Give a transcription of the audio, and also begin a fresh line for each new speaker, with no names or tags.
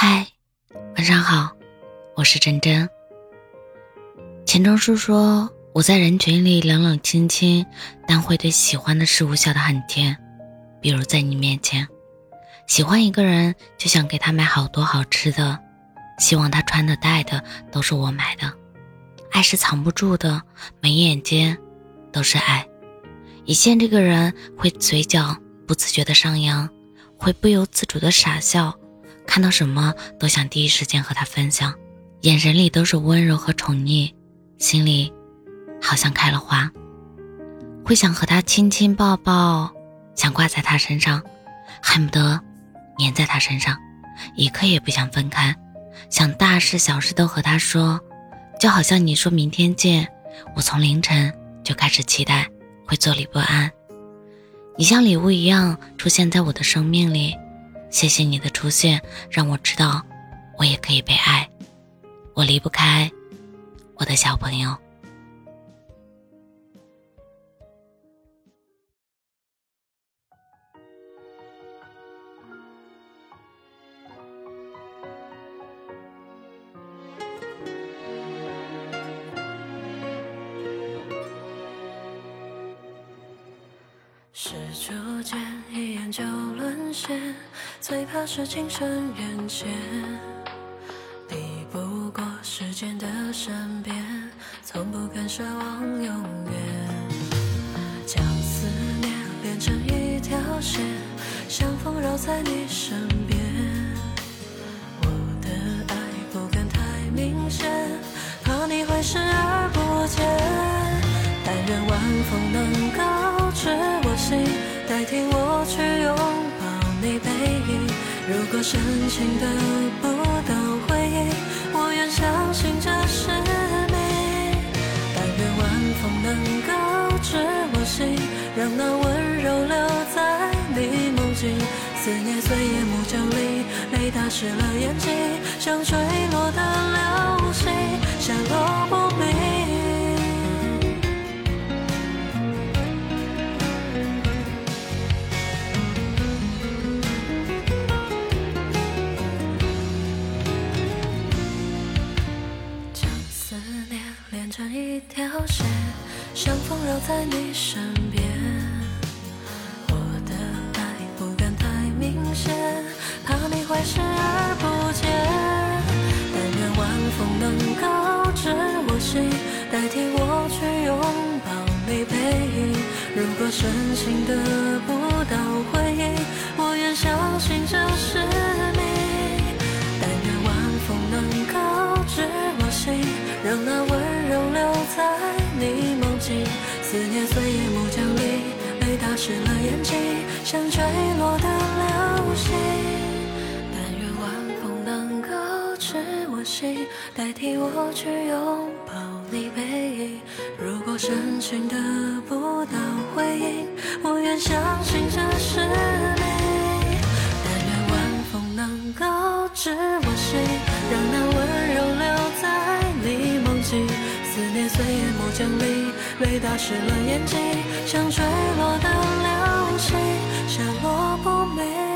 嗨，晚上好，我是真真。钱钟书说：“我在人群里冷冷清清，但会对喜欢的事物笑得很甜。比如在你面前，喜欢一个人，就想给他买好多好吃的，希望他穿的戴的都是我买的。爱是藏不住的，眉眼间都是爱。一见这个人，会嘴角不自觉的上扬，会不由自主的傻笑。”看到什么都想第一时间和他分享，眼神里都是温柔和宠溺，心里好像开了花，会想和他亲亲抱抱，想挂在他身上，恨不得粘在他身上，一刻也不想分开，想大事小事都和他说，就好像你说明天见，我从凌晨就开始期待，会坐立不安，你像礼物一样出现在我的生命里。谢谢你的出现，让我知道我也可以被爱。我离不开我的小朋友。
是初见，一眼就沦陷，最怕是情深缘浅。抵不过时间的善变，从不敢奢望永远。将思念连成一条线，像风绕在你身边。我的爱不敢太明显，怕你会视而不见。但愿晚风能够你，如果深情得不到回应，我愿相信这是命。但愿晚风能够知我心，让那温柔留在你梦境。思念随夜幕降临，泪打湿了眼睛，像坠落的流星，下落不明。连成一条线，像风绕在你身边。我的爱不敢太明显，怕你会视而不见。但愿晚风能够知我心，代替我去拥抱你背影。如果深情得不到回坠落的流星。但愿晚风能够知我心，代替我去拥抱你背影。如果深情得不到回应，我愿相信这是命。但愿晚风能够知我心，让那温柔留在你梦境。打湿了眼睛，像坠落的流星，下落不明。